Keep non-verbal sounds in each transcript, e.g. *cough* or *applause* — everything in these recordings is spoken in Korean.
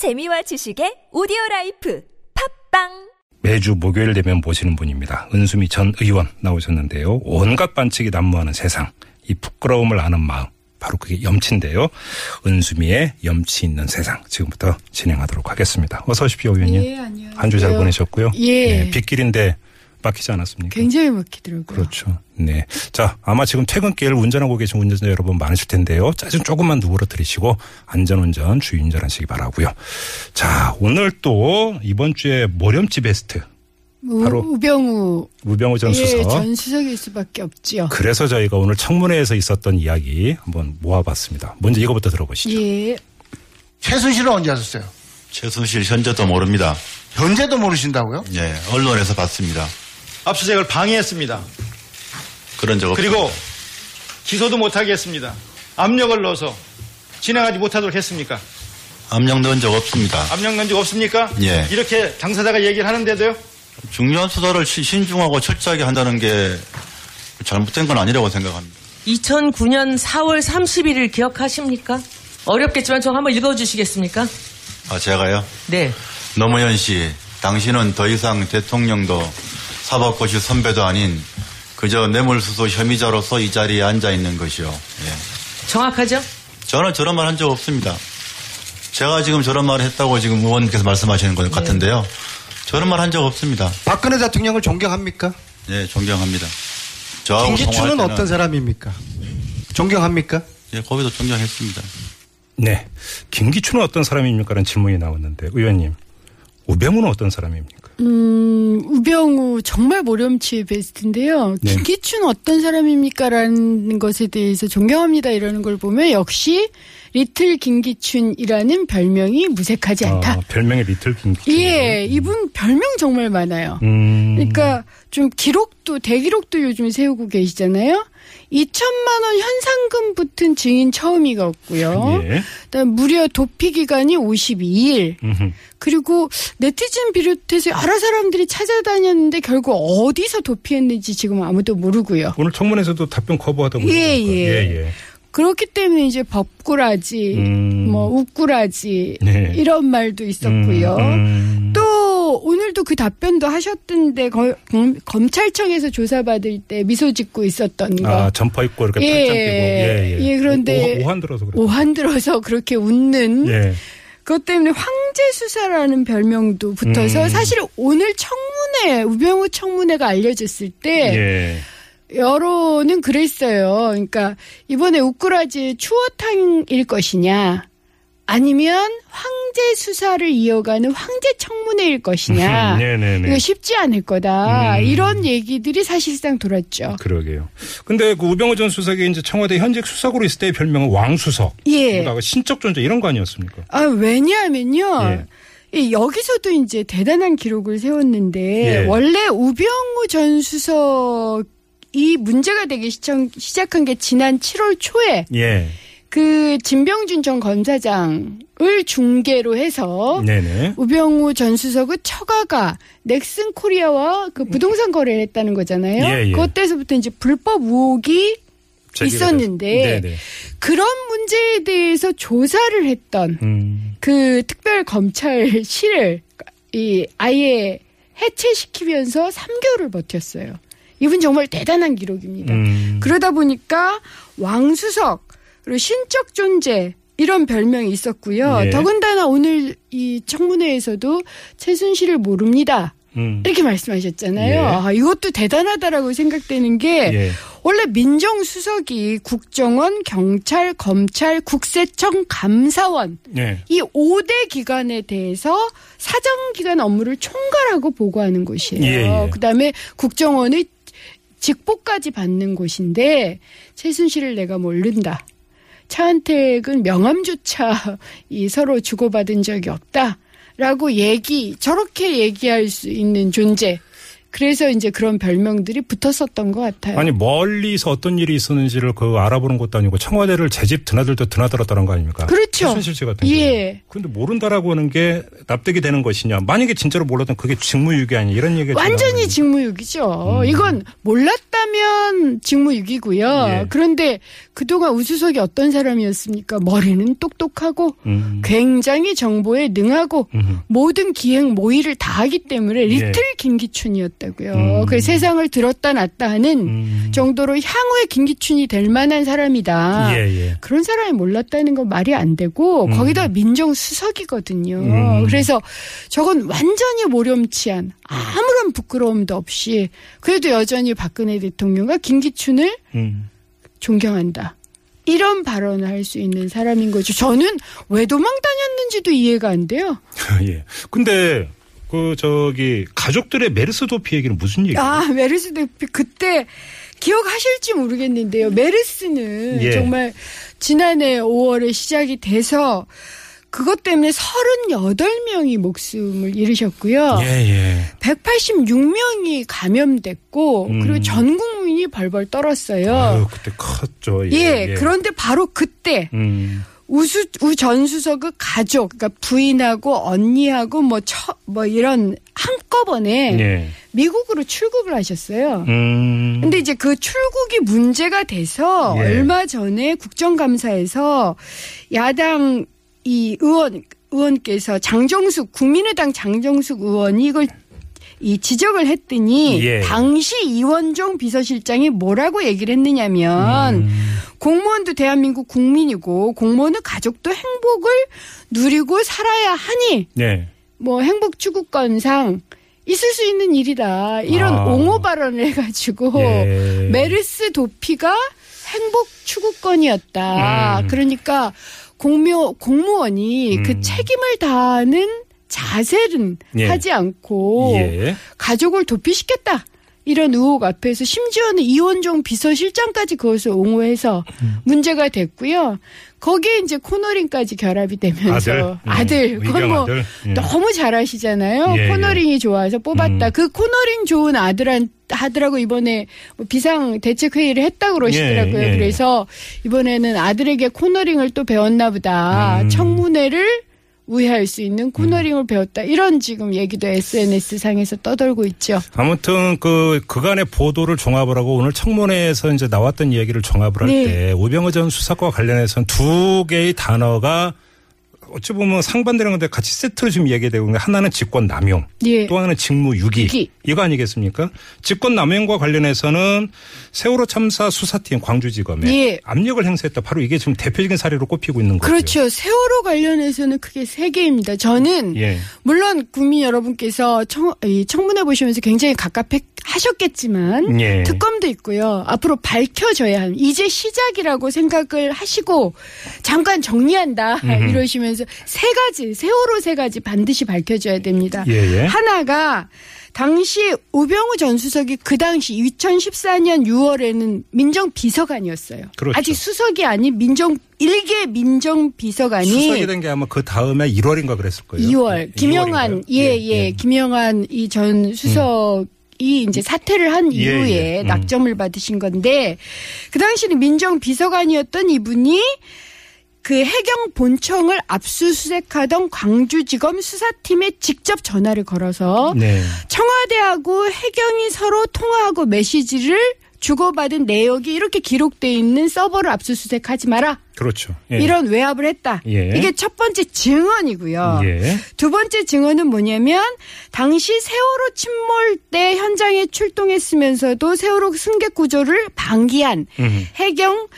재미와 지식의 오디오 라이프 팟빵 매주 목요일 되면 모시는 분입니다. 은수미 전 의원 나오셨는데요. 온갖 반칙이 난무하는 세상, 이 부끄러움을 아는 마음, 바로 그게 염치인데요. 은수미의 염치 있는 세상, 지금부터 진행하도록 하겠습니다. 어서 오십시오, 의원님. 예, 안녕하세요. 한 주 잘 보내셨고요. 예. 네, 빗길인데 막히지 않았습니까? 굉장히 막히더라고요. 그렇죠. 네. 자, 아마 지금 퇴근길 운전하고 계신 운전자 여러분 많으실 텐데요. 짜증 조금만 누그러뜨리시고 안전운전 주의운전하시기 바라고요. 자, 오늘 또 이번 주에 모렴지 베스트 우, 바로 우병우 우병우 전 예, 수석. 전 수석일 수밖에 없지요. 그래서 저희가 오늘 청문회에서 있었던 이야기 한번 모아봤습니다. 먼저 이거부터 들어보시죠. 예. 최순실은 언제 하셨어요? 최순실 현재도 모릅니다. 현재도 모르신다고요? 예, 언론에서 봤습니다. 압수수색을 방해했습니다. 그런 적 없습니다. 그리고 기소도 못하게 했습니다. 압력을 넣어서 진행하지 못하도록 했습니까? 압력 넣은 적 없습니다. 압력 넣은 적 없습니까? 예. 이렇게 당사자가 얘기를 하는데도요? 중요한 수사를 시- 신중하고 철저하게 한다는 게 잘못된 건 아니라고 생각합니다. 2009년 4월 31일 기억하십니까? 어렵겠지만 좀 한번 읽어주시겠습니까? 아, 제가요? 네. 노무현 씨, 당신은 더 이상 대통령도 사법고시 선배도 아닌 그저 뇌물수수 혐의자로서 이 자리에 앉아 있는 것이요. 예. 정확하죠? 저는 저런 말 한 적 없습니다. 제가 지금 저런 말을 했다고 지금 의원님께서 말씀하시는 것 같은데요. 저런 말 한 적 없습니다. 박근혜 대통령을 존경합니까? 예, 존경합니다. 저하고 김기춘은 때는 어떤 사람입니까? 존경합니까? 예, 거기도 존경했습니다. 네. 김기춘은 어떤 사람입니까? 라는 질문이 나왔는데, 의원님. 우병우는 어떤 사람입니까? 음, 우병우 정말 모렴치의 베스트인데요. 네. 김기춘 어떤 사람입니까라는 것에 대해서 존경합니다 이러는 걸 보면 역시 리틀 김기춘이라는 별명이 무색하지 않다. 아, 별명이 리틀 김기춘. 예, 이분 별명 정말 많아요. 음. 그러니까 좀 기록도 대기록도 요즘 세우고 계시잖아요. 2천만 원 현상금 붙은 증인 처음이가 없고요. 예. 그다음 무려 도피 기간이 52일. 음흠. 그리고 네티즌 비롯해서 여러 사람들이 찾아다녔는데 결국 어디서 도피했는지 지금 아무도 모르고요. 오늘 청문회에서도 답변 커버하다고. 예. 예. 예, 예. 그렇기 때문에 이제 법꾸라지, 음. 뭐 웃꾸라지 네. 이런 말도 있었고요. 음, 음. 또 오늘도 그 답변도 하셨던데 거- 검, 검찰청에서 조사받을 때 미소 짓고 있었던 거. 아, 점퍼 입고 이렇게 예. 팔짱 끼고. 예, 예. 예, 그런데 오, 오한 들어서 그래요. 오한 들어서 그렇게 웃는 예. 그것 때문에 황제 수사라는 별명도 붙어서 음. 사실 오늘 청문회 우병우 청문회가 알려졌을 때 예. 여론은 그랬어요. 그러니까 이번에 우꾸라지 추어탕일 것이냐 아니면 황제 수사를 이어가는 황제 청문회일 것이냐 네네네. *laughs* 이거 쉽지 않을 거다 음. 이런 얘기들이 사실상 돌았죠. 그러게요. 근데 그 우병우 전 수석이 이제 청와대 현직 수석으로 있을 때의 별명은 왕수석. 예. 그러다가 신적 존재 이런 거 아니었습니까? 아 왜냐하면요. 예. 이 여기서도 이제 대단한 기록을 세웠는데 예. 원래 우병우 전 수석 이 문제가 되기 시작한 게 지난 7월 초에 예. 그 진병준 전 검사장을 중계로 해서 네네. 우병우 전 수석은 처가가 넥슨 코리아와 그 부동산 거래를 했다는 거잖아요. 예, 예. 그때서부터 이제 불법 의혹이 있었는데 네네. 그런 문제에 대해서 조사를 했던 음. 그 특별 검찰실을 이 아예 해체시키면서 3개월을 버텼어요. 이분 정말 대단한 기록입니다. 음. 그러다 보니까 왕수석 그리고 신적 존재 이런 별명이 있었고요. 예. 더군다나 오늘 이 청문회에서도 최순실을 모릅니다. 음. 이렇게 말씀하셨잖아요. 예. 아, 이것도 대단하다라고 생각되는 게 예. 원래 민정수석이 국정원, 경찰, 검찰, 국세청, 감사원 예. 이 5대 기관에 대해서 사정기관 업무를 총괄하고 보고하는 곳이에요. 예, 예. 그다음에 국정원의 직보까지 받는 곳인데 최순실을 내가 모른다. 차은택은 명함조차 *laughs* 이 서로 주고받은 적이 없다라고 얘기 저렇게 얘기할 수 있는 존재. 그래서 이제 그런 별명들이 붙었었던 것 같아요. 아니 멀리서 어떤 일이 있었는지를 그 알아보는 것도 아니고 청와대를 제 집 드나들도 드나들었다는 거 아닙니까? 그렇죠. 최순실 씨 같은 예. 그런데 모른다라고 하는 게 납득이 되는 것이냐? 만약에 진짜로 몰랐던 그게 직무유기 아니냐 이런 얘기가 완전히 직무유기죠. 음. 이건 몰랐다면 직무유기고요. 예. 그런데 그동안 우수석이 어떤 사람이었습니까? 머리는 똑똑하고 음. 굉장히 정보에 능하고 음. 모든 기행 모의를 다 하기 때문에 리틀 김기춘이었다고요. 음. 그래서 세상을 들었다 놨다 하는 음. 정도로 향후에 김기춘이 될 만한 사람이다. 예, 예. 그런 사람이 몰랐다는 건 말이 안 되고 음. 거기다 민정수석이거든요. 음. 그래서 저건 완전히 모렴치한 아무런 부끄러움도 없이 그래도 여전히 박근혜 대통령과 김기춘을 음. 존경한다. 이런 발언을 할 수 있는 사람인 거죠. 저는 왜 도망 다녔는지도 이해가 안 돼요. *laughs* 예. 근데 그 저기 가족들의 메르스 도피 얘기는 무슨 얘기예요? 아, 메르스 대피 그때 기억하실지 모르겠는데요. 메르스는 예. 정말 지난해 5월에 시작이 돼서 그것 때문에 38명이 목숨을 잃으셨고요. 예, 예. 186명이 감염됐고 음. 그리고 전국 민이 벌벌 떨었어요. 아유, 그때 컸죠. 예. 예, 그런데 바로 그때 음. 우수 우전 수석의 가족, 그러니까 부인하고 언니하고 뭐 처, 뭐 이런 한꺼번에 예. 미국으로 출국을 하셨어요. 음. 근데 이제 그 출국이 문제가 돼서 예. 얼마 전에 국정감사에서 야당 이 의원 의원께서 장정숙 국민의당 장정숙 의원이 이걸 이 지적을 했더니 예. 당시 이원종 비서실장이 뭐라고 얘기를 했느냐면 음. 공무원도 대한민국 국민이고 공무원은 가족도 행복을 누리고 살아야 하니 네. 뭐 행복 추구권상 있을 수 있는 일이다. 이런 아. 옹호 발언을 해가지고 예. 메르스 도피가 행복 추구권이었다. 음. 그러니까 공묘 공무원이 음. 그 책임을 다하는 자세는 예. 하지 않고 예. 가족을 도피시켰다. 이런 의혹 앞에서 심지어는 이원종 비서실장까지 그것을 옹호해서 음. 문제가 됐고요. 거기에 이제 코너링까지 결합이 되면서 아들? 아들, 음, 그건 의경 뭐 아들? 예. 너무 잘하시잖아요. 예, 코너링이 좋아서 뽑았다. 음. 그 코너링 좋은 아들한 하더라고 이번에 뭐 비상 대책 회의를 했다 그러시더라고요. 예, 예. 그래서 이번에는 아들에게 코너링을 또 배웠나 보다. 음. 청문회를 우회할 수 있는 코너링을 배웠다. 이런 지금 얘기도 SNS 상에서 떠돌고 있죠. 아무튼 그 그간의 보도를 종합을 하고 오늘 청문회에서 이제 나왔던 이야기를 종합을 할 네. 때 오병호 전 수사과 관련해서는 두 개의 단어가 어찌 보면 상반되는 건데 같이 세트로 지금 얘기되고 있는 게 하나는 직권 남용, 예. 또 하나는 직무 유기. 유기. 이거 아니겠습니까? 직권 남용과 관련해서는 세월호 참사 수사팀 광주지검에 예. 압력을 행사했다. 바로 이게 지금 대표적인 사례로 꼽히고 있는 거죠. 그렇죠. 세월호 관련해서는 크게 세 개입니다. 저는 예. 물론 국민 여러분께서 청, 이 청문회 보시면서 굉장히 갑갑 하셨겠지만 예. 특검도 있고요. 앞으로 밝혀져야 하는 이제 시작이라고 생각을 하시고 잠깐 정리한다 이러시면서 세 가지 세월호 세 가지 반드시 밝혀져야 됩니다. 예, 예. 하나가 당시 우병우 전 수석이 그 당시 2014년 6월에는 민정비서관이었어요. 그렇죠. 아직 수석이 아닌 민정 일개 민정비서관이 수석이 된 게 아마 그 다음에 1월인가 그랬을 거예요. 2월 김영환 2월인가요? 예예 김영환 이 전 수석이 이제 사퇴를 한 예, 이후에 예. 음. 낙점을 받으신 건데 그 당시는 민정비서관이었던 이분이 그 해경 본청을 압수수색하던 광주지검 수사팀에 직접 전화를 걸어서 네. 청와대하고 해경이 서로 통화하고 메시지를 주고받은 내역이 이렇게 기록돼 있는 서버를 압수수색하지 마라. 그렇죠. 예. 이런 외압을 했다. 예. 이게 첫 번째 증언이고요. 예. 두 번째 증언은 뭐냐면 당시 세월호 침몰 때 현장에 출동했으면서도 세월호 승객 구조를 방기한 음. 해경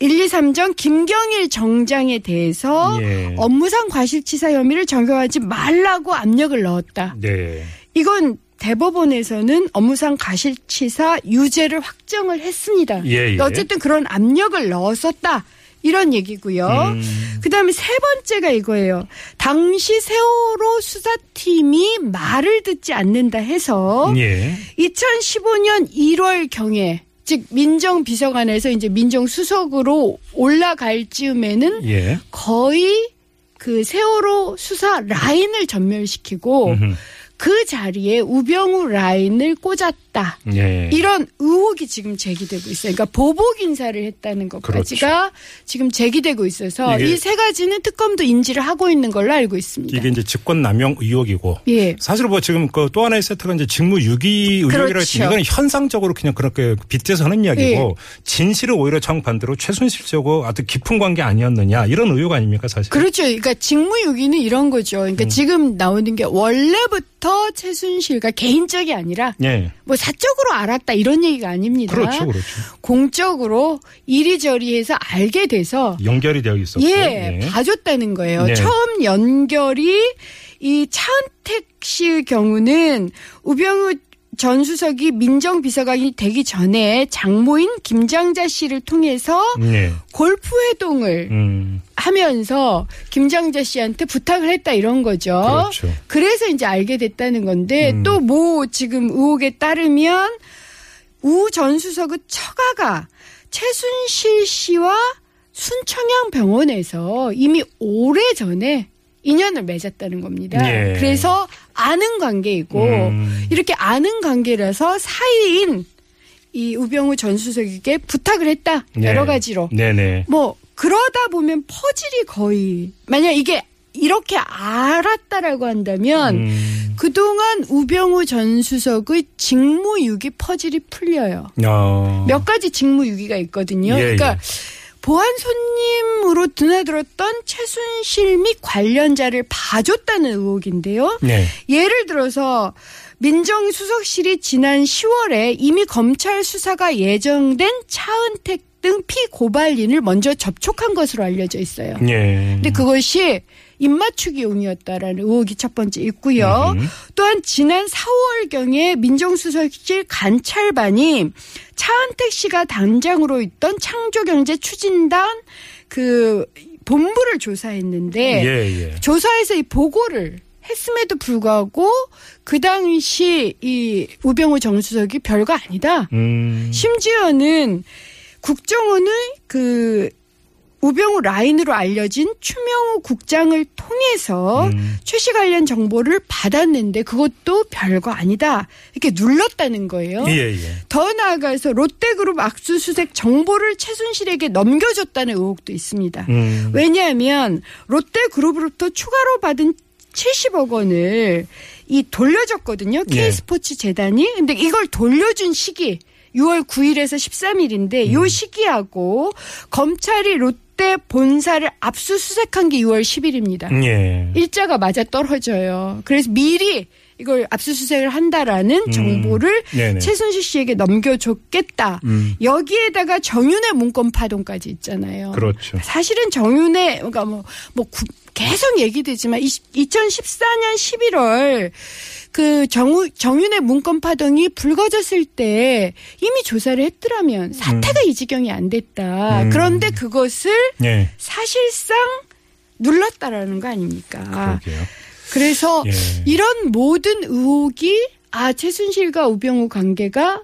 1, 2, 3정 김경일 정장에 대해서 예. 업무상 과실치사 혐의를 적용하지 말라고 압력을 넣었다. 네. 이건 대법원에서는 업무상 과실치사 유죄를 확정을 했습니다. 예, 예. 어쨌든 그런 압력을 넣었었다. 이런 얘기고요. 음. 그다음에 세 번째가 이거예요. 당시 세월호 수사팀이 말을 듣지 않는다 해서 예. 2015년 1월 경에 즉 민정 비서관에서 이제 민정 수석으로 올라갈 즈음에는 예. 거의 그 세월호 수사 라인을 전멸시키고 음흠. 그 자리에 우병우 라인을 꽂았다. 했다. 예. 이런 의혹이 지금 제기되고 있어요. 그러니까 보복 인사를 했다는 것까지가 지금 제기되고 있어서 그렇죠. 이세 가지는 특검도 인지를 하고 있는 걸로 알고 있습니다. 이게 이제 직권 남용 의혹이고 예. 사실 뭐 지금 그 또 하나의 세트가 이제 직무 유기 의혹이라 그렇죠. 했지만 이건 현상적으로 그냥 그렇게 빗대서 하는 이야기고 예. 진실은 오히려 정반대로 최순실 씨하고 아주 깊은 관계 아니었느냐 이런 의혹 아닙니까 사실. 그렇죠. 그러니까 직무 유기는 이런 거죠. 그러니까 음. 지금 나오는 게 원래부터 최순실과 개인적이 아니라 예. 뭐 사적으로 알았다 이런 얘기가 아닙니다. 그렇죠, 그렇죠. 공적으로 이리저리 해서 알게 돼서 연결이 되어 있었고. 예, 봐줬다는 거예요. 네. 처음 연결이 이 차은택 씨의 경우는 우병우 전 수석이 민정 비서관이 되기 전에 장모인 김장자 씨를 통해서 예. 골프 회동을 음. 하면서 김장자 씨한테 부탁을 했다 이런 거죠. 그렇죠. 그래서 이제 알게 됐다는 건데 음. 또뭐 지금 의혹에 따르면 우 전 수석의 처가가 최순실 씨와 순청향 병원에서 이미 오래 전에 인연을 맺었다는 겁니다. 예. 그래서 아는 관계이고 음. 이렇게 아는 관계라서 사이인 이 우병우 전 수석에게 부탁을 했다 네. 여러 가지로 네네. 뭐 그러다 보면 퍼즐이 거의 만약 이게 이렇게 알았다라고 한다면 음. 그동안 우병우 전 수석의 직무유기 퍼즐이 풀려요. 어. 몇 가지 직무유기가 있거든요. 예, 그러니까 예. 보안 손님으로 드나들었던 최순실 및 관련자를 봐줬다는 의혹인데요. 네. 예를 들어서 민정수석실이 지난 10월에 이미 검찰 수사가 예정된 차은택 등 피고발인을 먼저 접촉한 것으로 알려져 있어요. 예. 근데 그것이 입맞추기용이었다라는 의혹이 첫 번째 있고요. 음. 또한 지난 4월경에 민정수석실 관찰반이 차은택 씨가 단장으로 있던 창조경제 추진단 그 본부를 조사했는데 예, 예. 조사에서 이 보고를 했음에도 불구하고 그 당시 이 우병우 정수석이 별거 아니다. 음. 심지어는 국정원의 그 우병우 라인으로 알려진 추명호 국장을 통해서 음. 최씨 관련 정보를 받았는데 그것도 별거 아니다. 이렇게 눌렀다는 거예요. 예, 예. 더 나아가서 롯데그룹 압수수색 정보를 최순실에게 넘겨줬다는 의혹도 있습니다. 음. 왜냐하면 롯데그룹으로부터 추가로 받은 70억 원을 이 돌려줬거든요. 네. K스포츠 재단이. 근데 이걸 돌려준 시기 6월 9일에서 13일인데 요 시기하고 검찰이 롯데 본사를 압수수색한 게 6월 10일입니다. 예. 일자가 맞아 떨어져요. 그래서 미리 이걸 압수수색을 한다라는 음. 정보를 네네. 최순실 씨에게 넘겨줬겠다. 음. 여기에다가 정윤의 문건 파동까지 있잖아요. 그렇죠. 사실은 정윤의 그러니까 뭐, 뭐 구- 계속 얘기되지만 2014년 11월 그 정우, 정윤의 문건 파동이 불거졌을 때 이미 조사를 했더라면 사태가 이 지경이 안 됐다. 음. 그런데 그것을 예. 사실상 눌렀다라는 거 아닙니까? 그러게요. 그래서 예. 이런 모든 의혹이 아 최순실과 우병우 관계가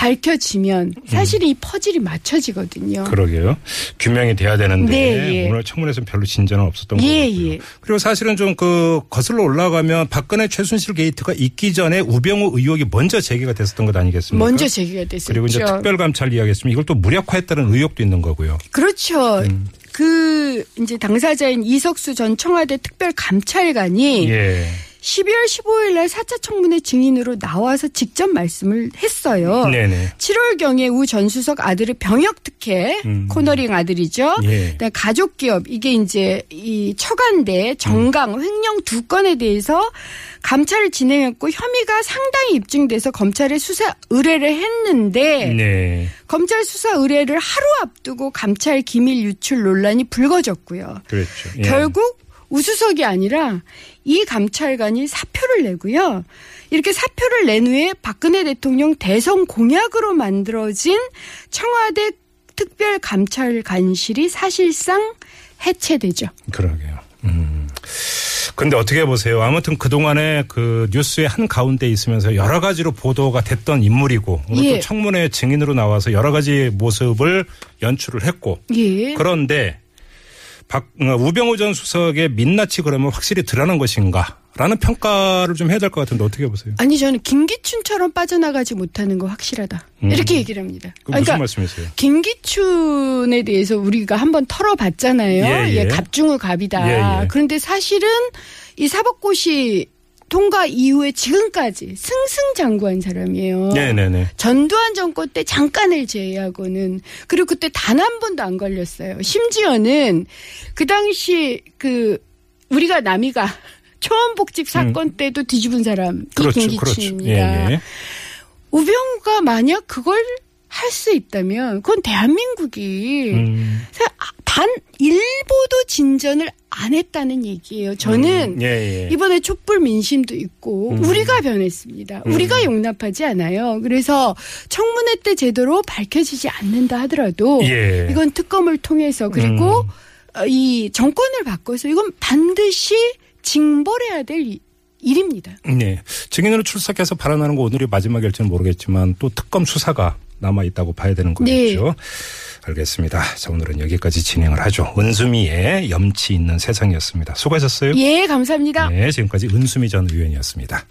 밝혀지면 사실 이 퍼즐이 맞춰지거든요. 그러게요. 규명이 돼야 되는데 네, 예. 오늘 청문회에서는 별로 진전은 없었던 것 예, 같고요. 예. 그리고 사실은 좀 그 거슬러 올라가면 박근혜 최순실 게이트가 있기 전에 우병우 의혹이 먼저 제기가 됐었던 것 아니겠습니까? 먼저 제기가 됐었죠. 그리고 이제 특별감찰 이야기했으면 이걸 또 무력화했다는 의혹도 있는 거고요. 그렇죠. 음. 그 이제 당사자인 이석수 전 청와대 특별감찰관이 예. 12월 15일 날 4차 청문회 증인으로 나와서 직접 말씀을 했어요. 네네. 7월경에 우 전 수석 아들의 병역 특혜 음. 코너링 아들이죠. 예. 그다음에 가족 기업 이게 이제 이 처간대 정강 횡령 두 건에 대해서 감찰을 진행했고 혐의가 상당히 입증돼서 검찰에 수사 의뢰를 했는데 네. 검찰 수사 의뢰를 하루 앞두고 감찰 기밀 유출 논란이 불거졌고요. 그렇죠. 예. 결국 우수석이 아니라 이 감찰관이 사표를 내고요. 이렇게 사표를 낸 후에 박근혜 대통령 대선 공약으로 만들어진 청와대 특별 감찰관실이 사실상 해체되죠. 그러게요. 음. 근데 어떻게 보세요? 아무튼 그동안에 그 뉴스의 한 가운데 있으면서 여러 가지로 보도가 됐던 인물이고 오늘 예. 또 청문회 증인으로 나와서 여러 가지 모습을 연출을 했고 예. 그런데 박, 어, 우병우 전 수석의 민낯이 그러면 확실히 드러난 것인가? 라는 평가를 좀 해야 될 것 같은데 어떻게 보세요? 아니 저는 김기춘처럼 빠져나가지 못하는 거 확실하다. 음. 이렇게 얘기를 합니다. 그 무슨 그러니까 말씀이세요? 김기춘에 대해서 우리가 한번 털어봤잖아요. 예, 예. 예, 갑중의 갑이다. 예, 예. 그런데 사실은 이 사법고시 통과 이후에 지금까지 승승장구한 사람이에요. 네네네. 전두환 정권 때 잠깐을 제외하고는 그리고 그때 단 한 번도 안 걸렸어요. 심지어는 그 당시 그 우리가 남이가 *laughs* 초원복집 사건 때도 뒤집은 사람이 음. 그렇죠, 그렇죠. 김기춘입니다. 예, 예. 우병우가 만약 그걸 할 수 있다면 그건 대한민국이 음, 단 일보도 진전을 안 했다는 얘기예요. 저는 음, 예, 예. 이번에 촛불 민심도 있고 음. 우리가 변했습니다. 우리가 용납하지 않아요. 그래서 청문회 때 제대로 밝혀지지 않는다 하더라도 예. 음. 이건 특검을 통해서 그리고 어, 이 정권을 바꿔서 이건 반드시 징벌해야 될 이- 일입니다. 네. 증인으로 출석해서 발언하는 거 오늘이 마지막일지는 모르겠지만 또 특검 수사가 남아 있다고 봐야 되는 네. 거겠죠. 알겠습니다. 자, 오늘은 여기까지 진행을 하죠. 은수미의 염치 있는 세상이었습니다. 수고하셨어요. 예, 감사합니다. 네, 지금까지 은수미 전 의원이었습니다.